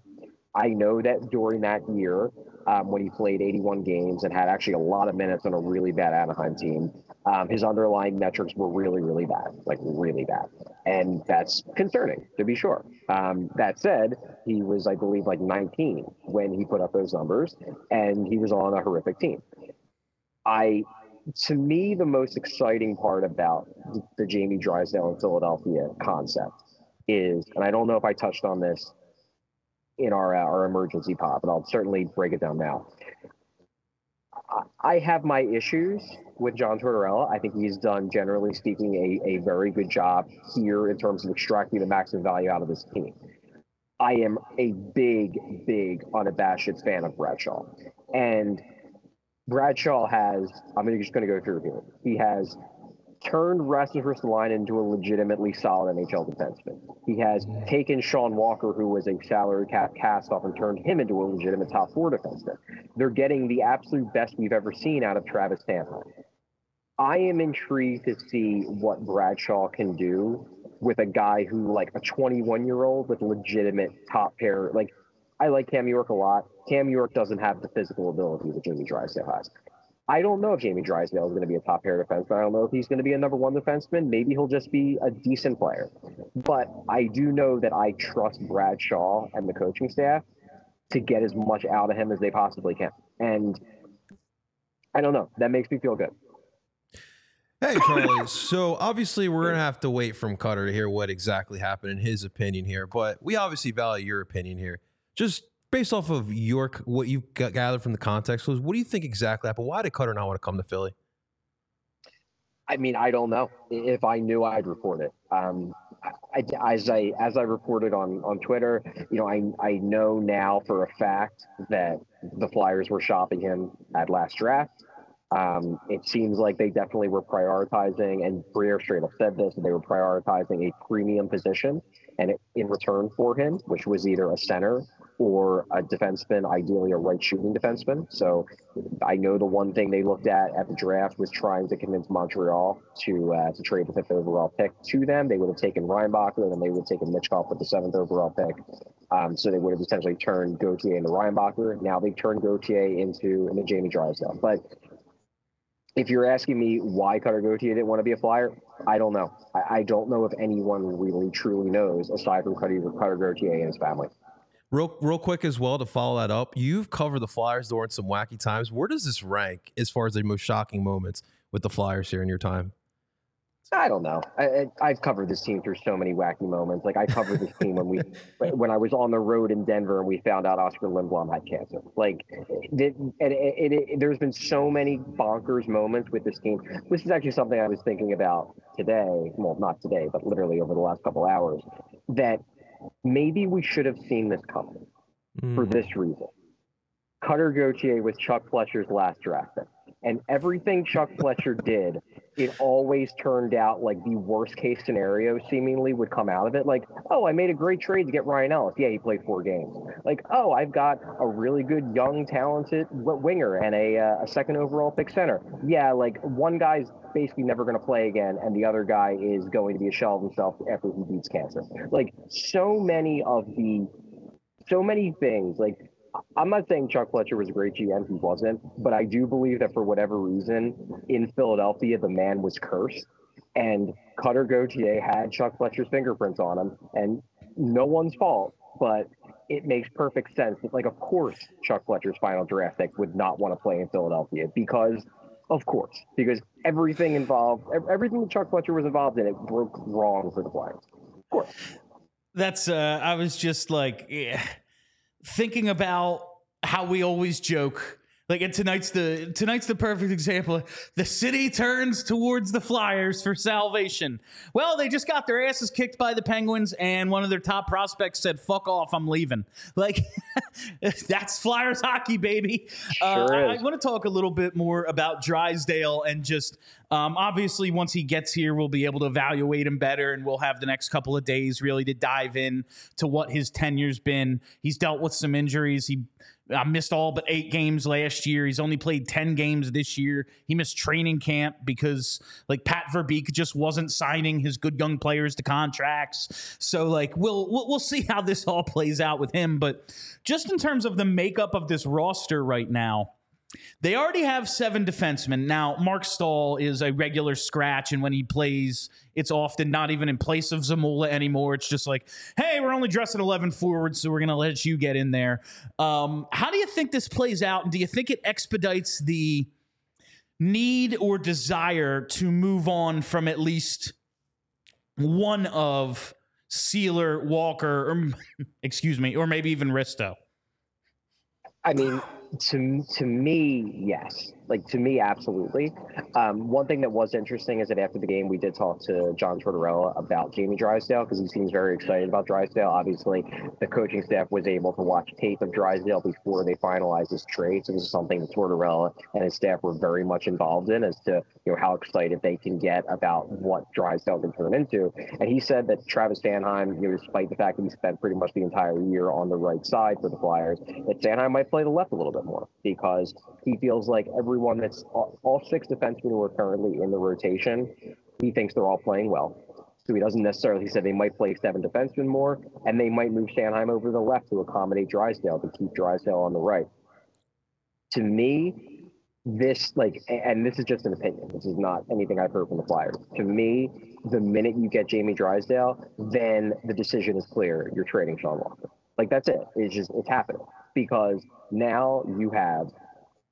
I know that during that year, um, when he played 81 games and had actually a lot of minutes on a really bad Anaheim team, um, his underlying metrics were really, really bad, like really bad. And that's concerning, to be sure. Um, that said, he was, I believe, like 19 when he put up those numbers, and he was on a horrific team. I, to me, the most exciting part about the, Jamie Drysdale in Philadelphia concept is, and I don't know if I touched on this in our uh, our emergency pod, and I'll certainly break it down now. I have my issues with John Tortorella. I think he's done, generally speaking, a, a very good job here in terms of extracting the maximum value out of this team. I am a big, big unabashed fan of Brad Shaw. And Brad Shaw has, I'm just going to go through here. He has turned Rasmus Ristolainen into a legitimately solid NHL defenseman. He has taken Sean Walker, who was a salary cap cast off, and turned him into a legitimate top four defenseman. They're getting the absolute best we've ever seen out of Travis Sanheim. I am intrigued to see what Brad Shaw can do with a guy who, like a 21 year old with legitimate top pair. Like, I like Cam York a lot. Cam York doesn't have the physical ability that Jimmy Drysdale has. I don't know if Jamie Drysdale is going to be a top pair defenseman. I don't know if he's going to be a number one defenseman. Maybe he'll just be a decent player. But I do know that I trust Brad Shaw and the coaching staff to get as much out of him as they possibly can. And I don't know. That makes me feel good. Hey, Charlie. so obviously, we're going to have to wait from Cutter to hear what exactly happened in his opinion here. But we obviously value your opinion here. Just based off of York, what you've gathered from the context was, what do you think exactly happened? Why did Cutter not want to come to Philly? I mean, I don't know. If I knew, I'd report it. Um, I, as I as I reported on on Twitter, you know, I I know now for a fact that the Flyers were shopping him at last draft. Um, it seems like they definitely were prioritizing, and Briere straight up said this, they were prioritizing a premium position and it, in return for him, which was either a center or a defenseman, ideally a right shooting defenseman. So I know the one thing they looked at at the draft was trying to convince Montreal to uh, to trade the fifth overall pick to them. They would have taken Reinbacher and then they would have taken Michkov with the seventh overall pick. Um, so they would have essentially turned Gauthier into Reinbacher. Now they've turned Gauthier into into Jamie Drysdale. But if you're asking me why Cutter Gauthier didn't want to be a flyer, I don't know. I, I don't know if anyone really truly knows aside from Cutter, Cutter Gauthier and his family. Real, real quick as well to follow that up. You've covered the Flyers during some wacky times. Where does this rank as far as the most shocking moments with the Flyers here in your time? I don't know. I, have covered this team through so many wacky moments. Like I covered this team when we, when I was on the road in Denver and we found out Oscar Lindblom had cancer. Like, it, it, it, there's been so many bonkers moments with this team. This is actually something I was thinking about today. Well, not today, but literally over the last couple hours. That maybe we should have seen this coming mm. for this reason. Cutter Gauthier was Chuck Fletcher's last draft pick. And everything Chuck Fletcher did, it always turned out like the worst case scenario seemingly would come out of it. Like, oh, I made a great trade to get Ryan Ellis. Yeah, he played four games. Like, oh, I've got a really good young, talented winger and a, uh, a second overall pick center. Yeah, like one guy's basically never going to play again, and the other guy is going to be a shell of himself after he beats cancer. Like so many of the, so many things. Like I'm not saying Chuck Fletcher was a great GM. He wasn't, but I do believe that for whatever reason in Philadelphia, the man was cursed, and Cutter Gauthier had Chuck Fletcher's fingerprints on him, and no one's fault, but it makes perfect sense. Like, of course, Chuck Fletcher's final draft pick would not want to play in Philadelphia because of course, because everything involved, everything that Chuck Fletcher was involved in, it broke wrong for the Flyers. Of course. That's. Uh, I was just like yeah, thinking about how we always joke like and tonight's the tonight's the perfect example. The city turns towards the Flyers for salvation. Well, they just got their asses kicked by the Penguins, and one of their top prospects said, "Fuck off, I'm leaving." Like that's Flyers hockey, baby. Uh, sure uh, I, I want to talk a little bit more about Drysdale and just um, obviously once he gets here, we'll be able to evaluate him better, and we'll have the next couple of days really to dive in to what his tenure's been. He's dealt with some injuries. He I missed all but eight games last year. He's only played 10 games this year. He missed training camp because like Pat Verbeek just wasn't signing his good young players to contracts. So like we'll, we'll we'll see how this all plays out with him, but just in terms of the makeup of this roster right now, they already have seven defensemen. Now, Marc Staal is a regular scratch, and when he plays, it's often not even in place of Zamula anymore. It's just like, hey, we're only dressing 11 forwards, so we're going to let you get in there. Um, how do you think this plays out? And do you think it expedites the need or desire to move on from at least one of Seeler, Walker, or excuse me, or maybe even Risto? I mean, to to me, yes like to me, absolutely. Um, one thing that was interesting is that after the game, we did talk to John Tortorella about Jamie Drysdale because he seems very excited about Drysdale. Obviously, the coaching staff was able to watch tape of Drysdale before they finalized his trade. So this is something that Tortorella and his staff were very much involved in as to you know how excited they can get about what Drysdale can turn into. And he said that Travis Sanheim, you know, despite the fact that he spent pretty much the entire year on the right side for the Flyers, that Sanheim might play the left a little bit more because he feels like every everyone that's all, all six defensemen who are currently in the rotation, he thinks they're all playing well. So he doesn't necessarily. He said they might play seven defensemen more, and they might move Sanheim over to the left to accommodate Drysdale to keep Drysdale on the right. To me, this like, and this is just an opinion. This is not anything I've heard from the Flyers. To me, the minute you get Jamie Drysdale, then the decision is clear. You're trading Sean Walker. Like that's it. It's just it's happening because now you have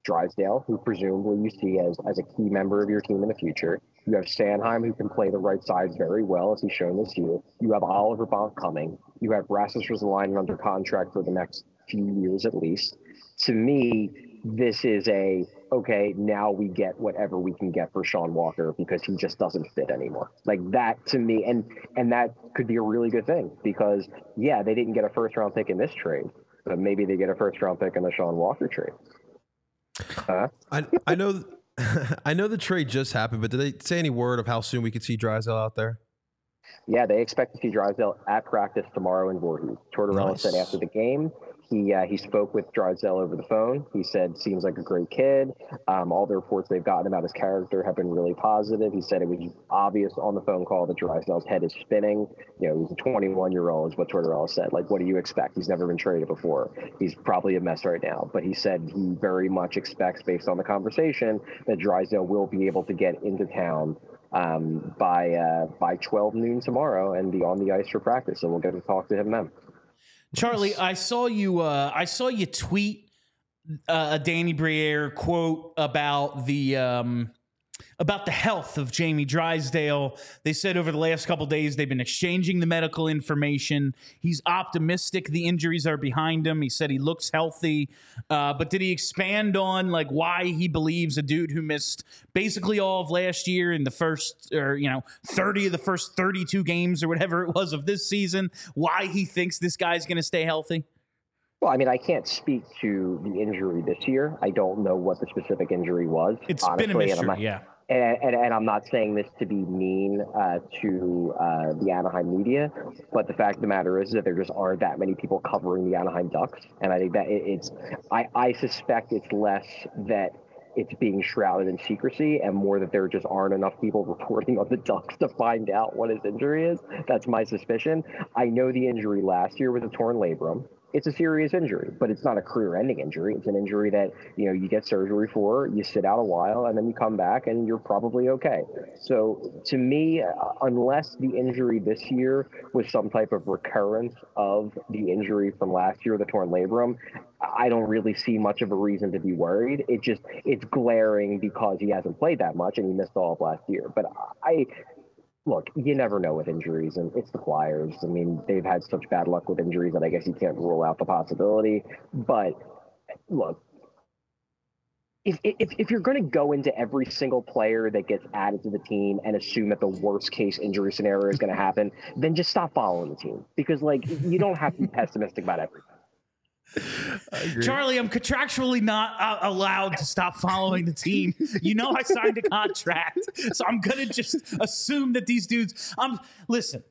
Drysdale, who presumably you see as, as a key member of your team in the future. You have Sanheim, who can play the right side very well, as he's shown this year. You have Oliver Bonk coming. You have Rasmus Ristolainen under contract for the next few years at least. To me, this is a okay. Now we get whatever we can get for Sean Walker because he just doesn't fit anymore. Like that to me, and and that could be a really good thing because yeah, they didn't get a first round pick in this trade, but maybe they get a first round pick in the Sean Walker trade. Huh? I I know I know the trade just happened, but did they say any word of how soon we could see Drysdale out there? Yeah, they expect to see Drysdale at practice tomorrow in Voorhees. Tortorella nice. said after the game he uh, he spoke with Drysdale over the phone. He said seems like a great kid. Um, all the reports they've gotten about his character have been really positive. He said it was obvious on the phone call that Drysdale's head is spinning. You know, he's a 21 year old, is what Tortorella said. Like, what do you expect? He's never been traded before. He's probably a mess right now. But he said he very much expects, based on the conversation, that Drysdale will be able to get into town um, by uh, by 12 noon tomorrow and be on the ice for practice. So we'll get to talk to him then. Charlie, I saw you. Uh, I saw you tweet uh, a Danny Briere quote about the um, about the health of Jamie Drysdale. They said over the last couple days they've been exchanging the medical information. He's optimistic the injuries are behind him. He said he looks healthy. Uh, but did he expand on like why he believes a dude who missed basically all of last year in the first or you know 30 of the first 32 games or whatever it was of this season, why he thinks this guy's going to stay healthy? Well, I mean, I can't speak to the injury this year. I don't know what the specific injury was. It's honestly, been a mystery, yeah. And, and, and, I'm not saying this to be mean uh, to uh, the Anaheim media, but the fact of the matter is that there just aren't that many people covering the Anaheim Ducks, and I think that it, it's. I, I suspect it's less that it's being shrouded in secrecy and more that there just aren't enough people reporting on the Ducks to find out what his injury is. That's my suspicion. I know the injury last year was a torn labrum it's a serious injury, but it's not a career-ending injury. It's an injury that you know you get surgery for, you sit out a while, and then you come back, and you're probably okay. So to me, uh, unless the injury this year was some type of recurrence of the injury from last year, the torn labrum, I don't really see much of a reason to be worried. It just it's glaring because he hasn't played that much and he missed all of last year. But I look, you never know with injuries, and it's the Flyers. I mean, they've had such bad luck with injuries that I guess you can't rule out the possibility. But look, if, if, if you're going to go into every single player that gets added to the team and assume that the worst case injury scenario is going to happen, then just stop following the team because like you don't have to be pessimistic about everything. Charlie, I'm contractually not uh, allowed to stop following the team. You know, I signed a contract, so I'm gonna just assume that these dudes. I'm listen.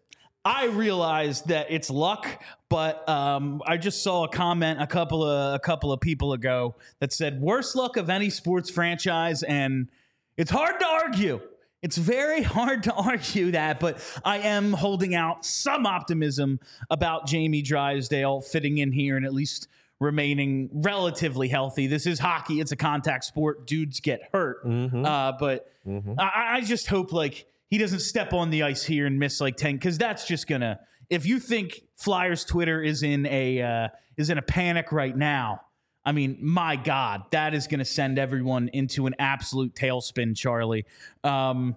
I realize that it's luck, but um, I just saw a comment a couple of a couple of people ago that said worst luck of any sports franchise, and it's hard to argue. It's very hard to argue that, but I am holding out some optimism about Jamie Drysdale fitting in here and at least remaining relatively healthy. This is hockey; it's a contact sport. Dudes get hurt, mm-hmm. uh, but mm-hmm. I, I, just hope like he doesn't step on the ice here and miss like ten, because that's just gonna. If you think Flyers Twitter is in a uh, is in a panic right now, I mean, my God, that is going to send everyone into an absolute tailspin, Charlie. Um,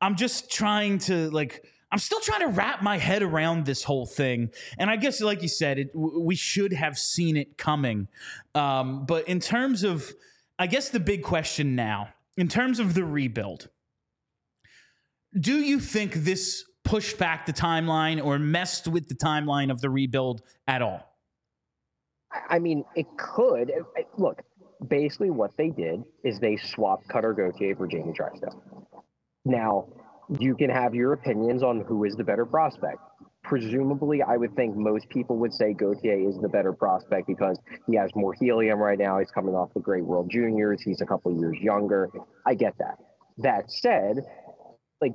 I'm just trying to like. I'm still trying to wrap my head around this whole thing, and I guess, like you said, it, we should have seen it coming. Um, but in terms of, I guess the big question now, in terms of the rebuild, do you think this pushed back the timeline or messed with the timeline of the rebuild at all? I mean, it could. Look, basically, what they did is they swapped Cutter Gauthier for Jamie Drysdale. Now, you can have your opinions on who is the better prospect. Presumably, I would think most people would say Gauthier is the better prospect because he has more helium right now. He's coming off the Great World Juniors. He's a couple years younger. I get that. That said, like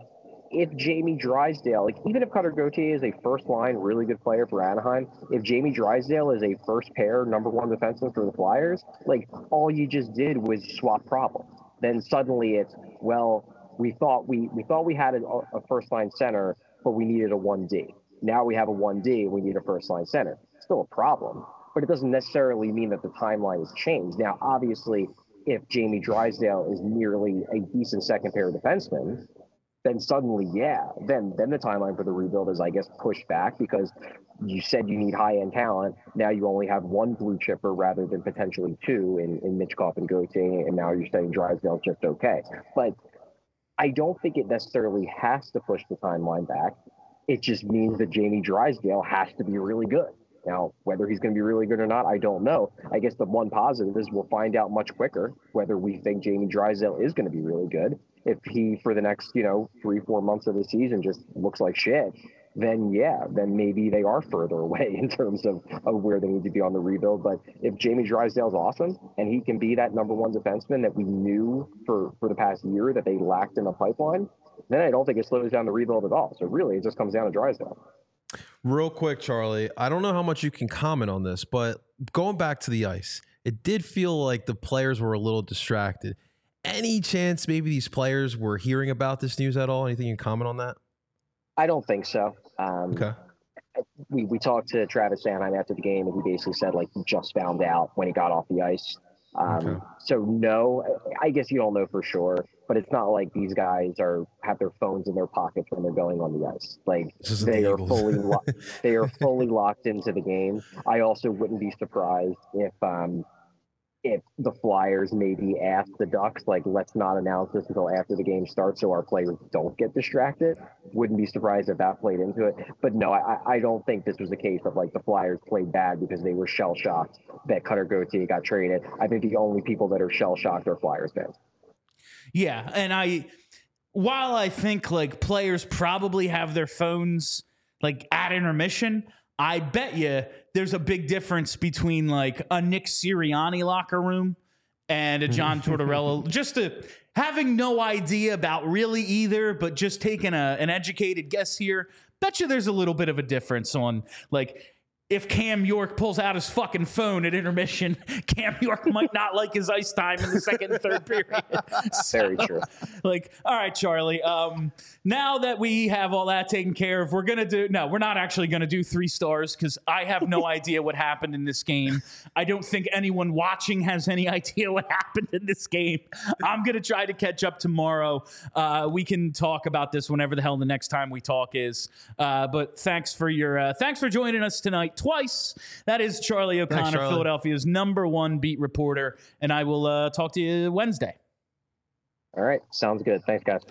if Jamie Drysdale, like even if Cutter Gauthier is a first line really good player for Anaheim, if Jamie Drysdale is a first pair number one defenseman for the Flyers, like all you just did was swap problems. Then suddenly it's well, we thought we we thought we had a, a first line center, but we needed a one D. Now we have a one D, we need a first line center. Still a problem, but it doesn't necessarily mean that the timeline has changed. Now, obviously, if Jamie Drysdale is nearly a decent second pair defenseman, then suddenly, yeah, then then the timeline for the rebuild is, I guess, pushed back because you said you need high end talent. Now you only have one blue chipper rather than potentially two in, in Mitch Michkov and Gauthier, and now you're saying Drysdale just okay. But I don't think it necessarily has to push the timeline back. It just means that Jamie Drysdale has to be really good. Now, whether he's going to be really good or not, I don't know. I guess the one positive is we'll find out much quicker whether we think Jamie Drysdale is going to be really good. If he, for the next, you know, three, four months of the season, just looks like shit, then yeah, then maybe they are further away in terms of, of where they need to be on the rebuild. But if Jamie Drysdale's awesome and he can be that number one defenseman that we knew for, for the past year that they lacked in the pipeline, then I don't think it slows down the rebuild at all. So really, it just comes down to Drysdale. Real quick, Charlie, I don't know how much you can comment on this, but going back to the ice, it did feel like the players were a little distracted. Any chance maybe these players were hearing about this news at all? Anything you can comment on that? I don't think so. Um, Okay. we, we talked to Travis Sanheim after the game, and he basically said like he just found out when he got off the ice. Um, Okay. So no, I guess you don't know for sure, but it's not like these guys are have their phones in their pockets when they're going on the ice. Like they the are Eagles. fully lo- they are fully locked into the game. I also wouldn't be surprised if um, if the Flyers maybe ask the Ducks, like, let's not announce this until after the game starts so our players don't get distracted. Wouldn't be surprised if that played into it. But no, I, I don't think this was a case of like the Flyers played bad because they were shell shocked that Cutter Gauthier got traded. I think the only people that are shell shocked are Flyers fans. Yeah, and I while I think like players probably have their phones like at intermission, I bet you there's a big difference between like a Nick Sirianni locker room and a John Tortorella. just a having no idea about really either, but just taking a, an educated guess here. Bet you there's a little bit of a difference on like if Cam York pulls out his fucking phone at intermission, Cam York might not like his ice time in the second and third period. Very true. Like, all right, Charlie. Um, now that we have all that taken care of, we're gonna do. No, we're not actually gonna do three stars because I have no idea what happened in this game. I don't think anyone watching has any idea what happened in this game. I'm gonna try to catch up tomorrow. Uh, we can talk about this whenever the hell the next time we talk is. Uh, but thanks for your uh, thanks for joining us tonight twice. That is Charlie O'Connor, Charlie. Philadelphia's number one beat reporter, and I will uh, talk to you Wednesday. All right. Sounds good. Thanks, guys.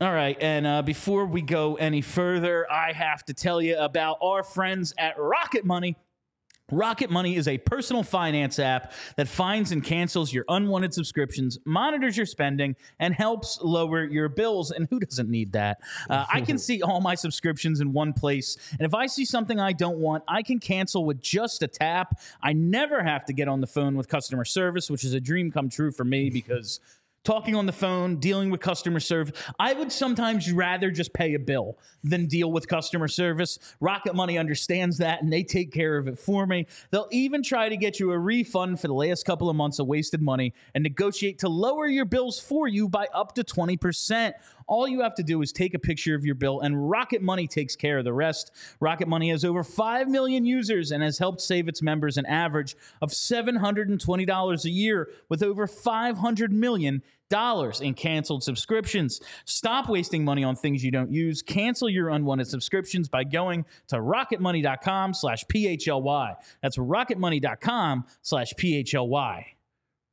All right, and uh, before we go any further, I have to tell you about our friends at Rocket Money. Rocket Money is a personal finance app that finds and cancels your unwanted subscriptions, monitors your spending, and helps lower your bills. And who doesn't need that? Uh, I can see all my subscriptions in one place. And if I see something I don't want, I can cancel with just a tap. I never have to get on the phone with customer service, which is a dream come true for me because talking on the phone, dealing with customer service. I would sometimes rather just pay a bill than deal with customer service. Rocket Money understands that and they take care of it for me. They'll even try to get you a refund for the last couple of months of wasted money and negotiate to lower your bills for you by up to 20%. All you have to do is take a picture of your bill, and Rocket Money takes care of the rest. Rocket Money has over 5 million users and has helped save its members an average of $720 a year with over 500 million dollars in canceled subscriptions. Stop wasting money on things you don't use. Cancel your unwanted subscriptions by going to rocketmoney.com slash PHLY. That's rocketmoney.com slash PHLY.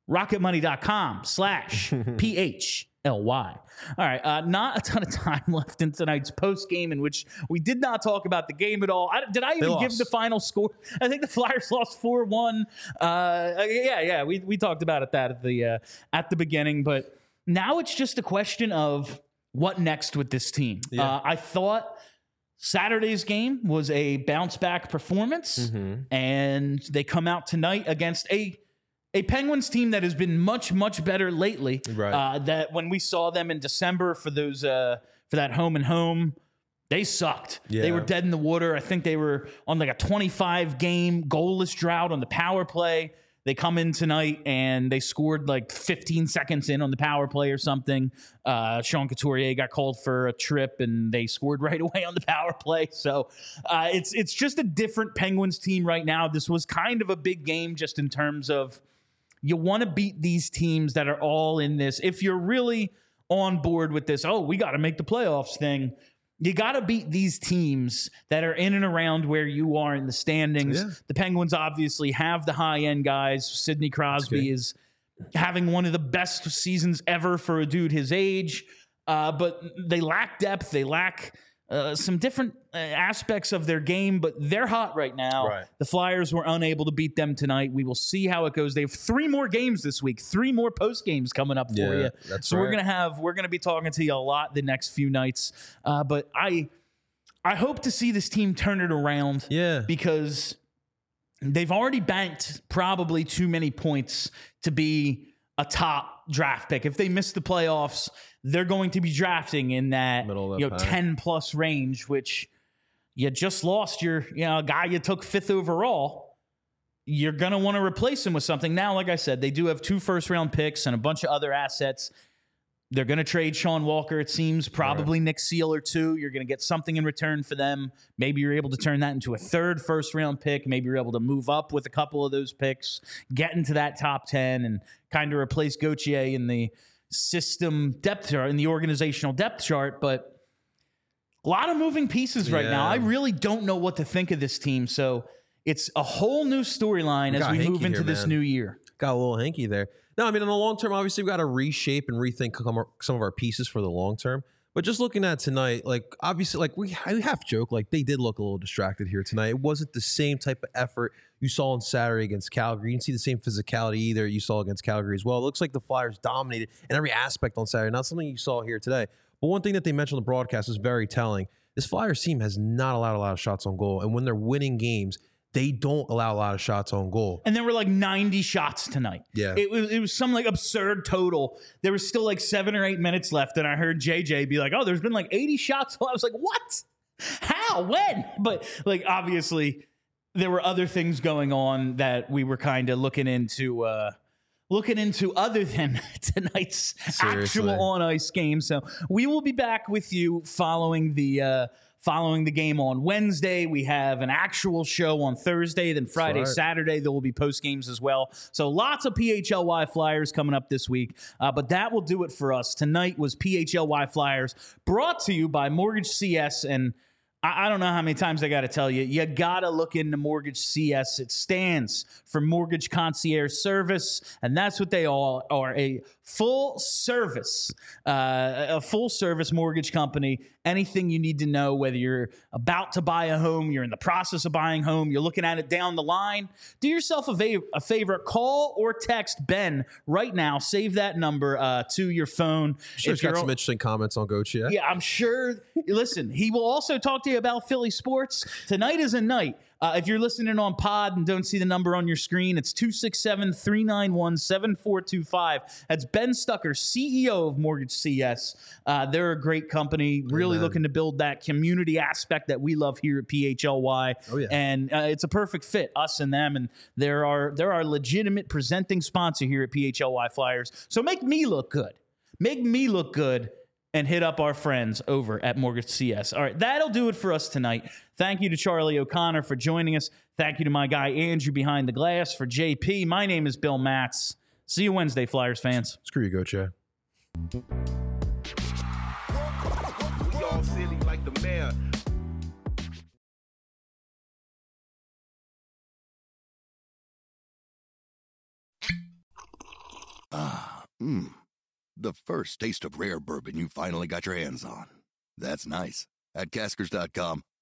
Rocketmoney.com slash PHLY. All right, uh, not a ton of time left in tonight's post game, in which we did not talk about the game at all. I, did I even give the final score? I think the Flyers lost four one. Uh, yeah, yeah, we, we talked about it that at the uh, at the beginning, but now it's just a question of what next with this team. Yeah. Uh, I thought Saturday's game was a bounce back performance, and they come out tonight against a a Penguins team that has been much much better lately. Right. Uh, that when we saw them in December for those uh, for that home and home. They sucked. They were dead in the water. I think they were on like a 25 game goalless drought on the power play. They come in tonight and they scored like 15 seconds in on the power play or something. Uh, Sean Couturier got called for a trip and they scored right away on the power play. So uh, it's it's just a different Penguins team right now. This was kind of a big game just in terms of you want to beat these teams that are all in this. If you're really on board with this, oh, we got to make the playoffs thing. You got to beat these teams that are in and around where you are in the standings. Yeah. The Penguins obviously have the high end guys. Sidney Crosby is having one of the best seasons ever for a dude his age. Uh, but they lack depth. They lack uh, some different uh, aspects of their game, but they're hot right now. Right. The Flyers were unable to beat them tonight. We will see how it goes. They have three more games this week, three more post games coming up for Yeah, you. that's so we're gonna have we're gonna be talking to you a lot the next few nights. Uh, but I I hope to see this team turn it around Yeah. because they've already banked probably too many points to be a top draft pick. If they miss the playoffs, they're going to be drafting in that, Middle you know pack. 10 plus range, which you just lost your you know guy you took fifth overall. You're gonna want to replace him with something. Now, like I said, they do have two first round picks and a bunch of other assets. They're going to trade Sean Walker, it seems, probably Nick Seeler two. You're going to get something in return for them. Maybe you're able to turn that into a third first round pick. Maybe you're able to move up with a couple of those picks, get into that top 10, and kind of replace Gauthier in the system depth chart, in the organizational depth chart. But a lot of moving pieces right now. I really don't know what to think of this team. So it's a whole new storyline as we move into here, this man. new year. got a little hanky there. No, I mean, in the long term, obviously, we've got to reshape and rethink some of- our pieces for the long term. But just looking at tonight, like obviously, like we, half joke, like they did look a little distracted here tonight. It wasn't the same type of effort you saw on Saturday against Calgary. You didn't see the same physicality either you saw against Calgary as well. It looks like the Flyers dominated in every aspect on Saturday. Not something you saw here today. But one thing that they mentioned on the broadcast is very telling. This Flyers team has not allowed a lot of shots on goal, and when they're winning games, they don't allow a lot of shots on goal. and there were like 90 shots tonight. Yeah. It was it was some like absurd total. There was still like 7 or 8 minutes left and I heard JJ be like, "Oh, there's been like 80 shots." I was like, "What? How? When?" But like obviously there were other things going on that we were kind of looking into uh looking into other than tonight's Seriously. actual on ice game. So we will be back with you following the uh following the game on Wednesday. We have an actual show on Thursday, then Friday, right. Saturday there will be post games as well. So lots of PHLY Flyers coming up this week. Uh, but that will do it for us. Tonight was PHLY Flyers brought to you by Mortgage CS and I I don't know how many times I got to tell you, you got to look into Mortgage CS. It stands for Mortgage Concierge Service, and that's what they all are a full service, uh, a full service mortgage company. Anything you need to know, whether you're about to buy a home, you're in the process of buying a home, you're looking at it down the line, do yourself a, va- a favor, call or text Ben right now. Save that number uh, to your phone. Sure, If it's got some interesting comments on Gochia. yeah, I'm sure. Listen, he will also talk to you about Philly sports. Tonight is a night. Uh, if you're listening on pod and don't see the number on your screen, it's 267 391 7425. That's Ben Stucker, CEO of Mortgage CS. Uh, they're a great company, really Amen. looking to build that community aspect that we love here at PHLY. Oh, yeah. And uh, it's a perfect fit, us and them. And there are there are legitimate presenting sponsor here at PHLY Flyers. So make me look good. Make me look good and hit up our friends over at Mortgage CS. All right, that'll do it for us tonight. Thank you to Charlie O'Connor for joining us. Thank you to my guy Andrew behind the glass for JP. My name is Bill Matz. See you Wednesday, Flyers fans. Screw you, Gochia. We all silly like the mayor. Ah, mmm. The first taste of rare bourbon you finally got your hands on. That's nice. At Caskers.com,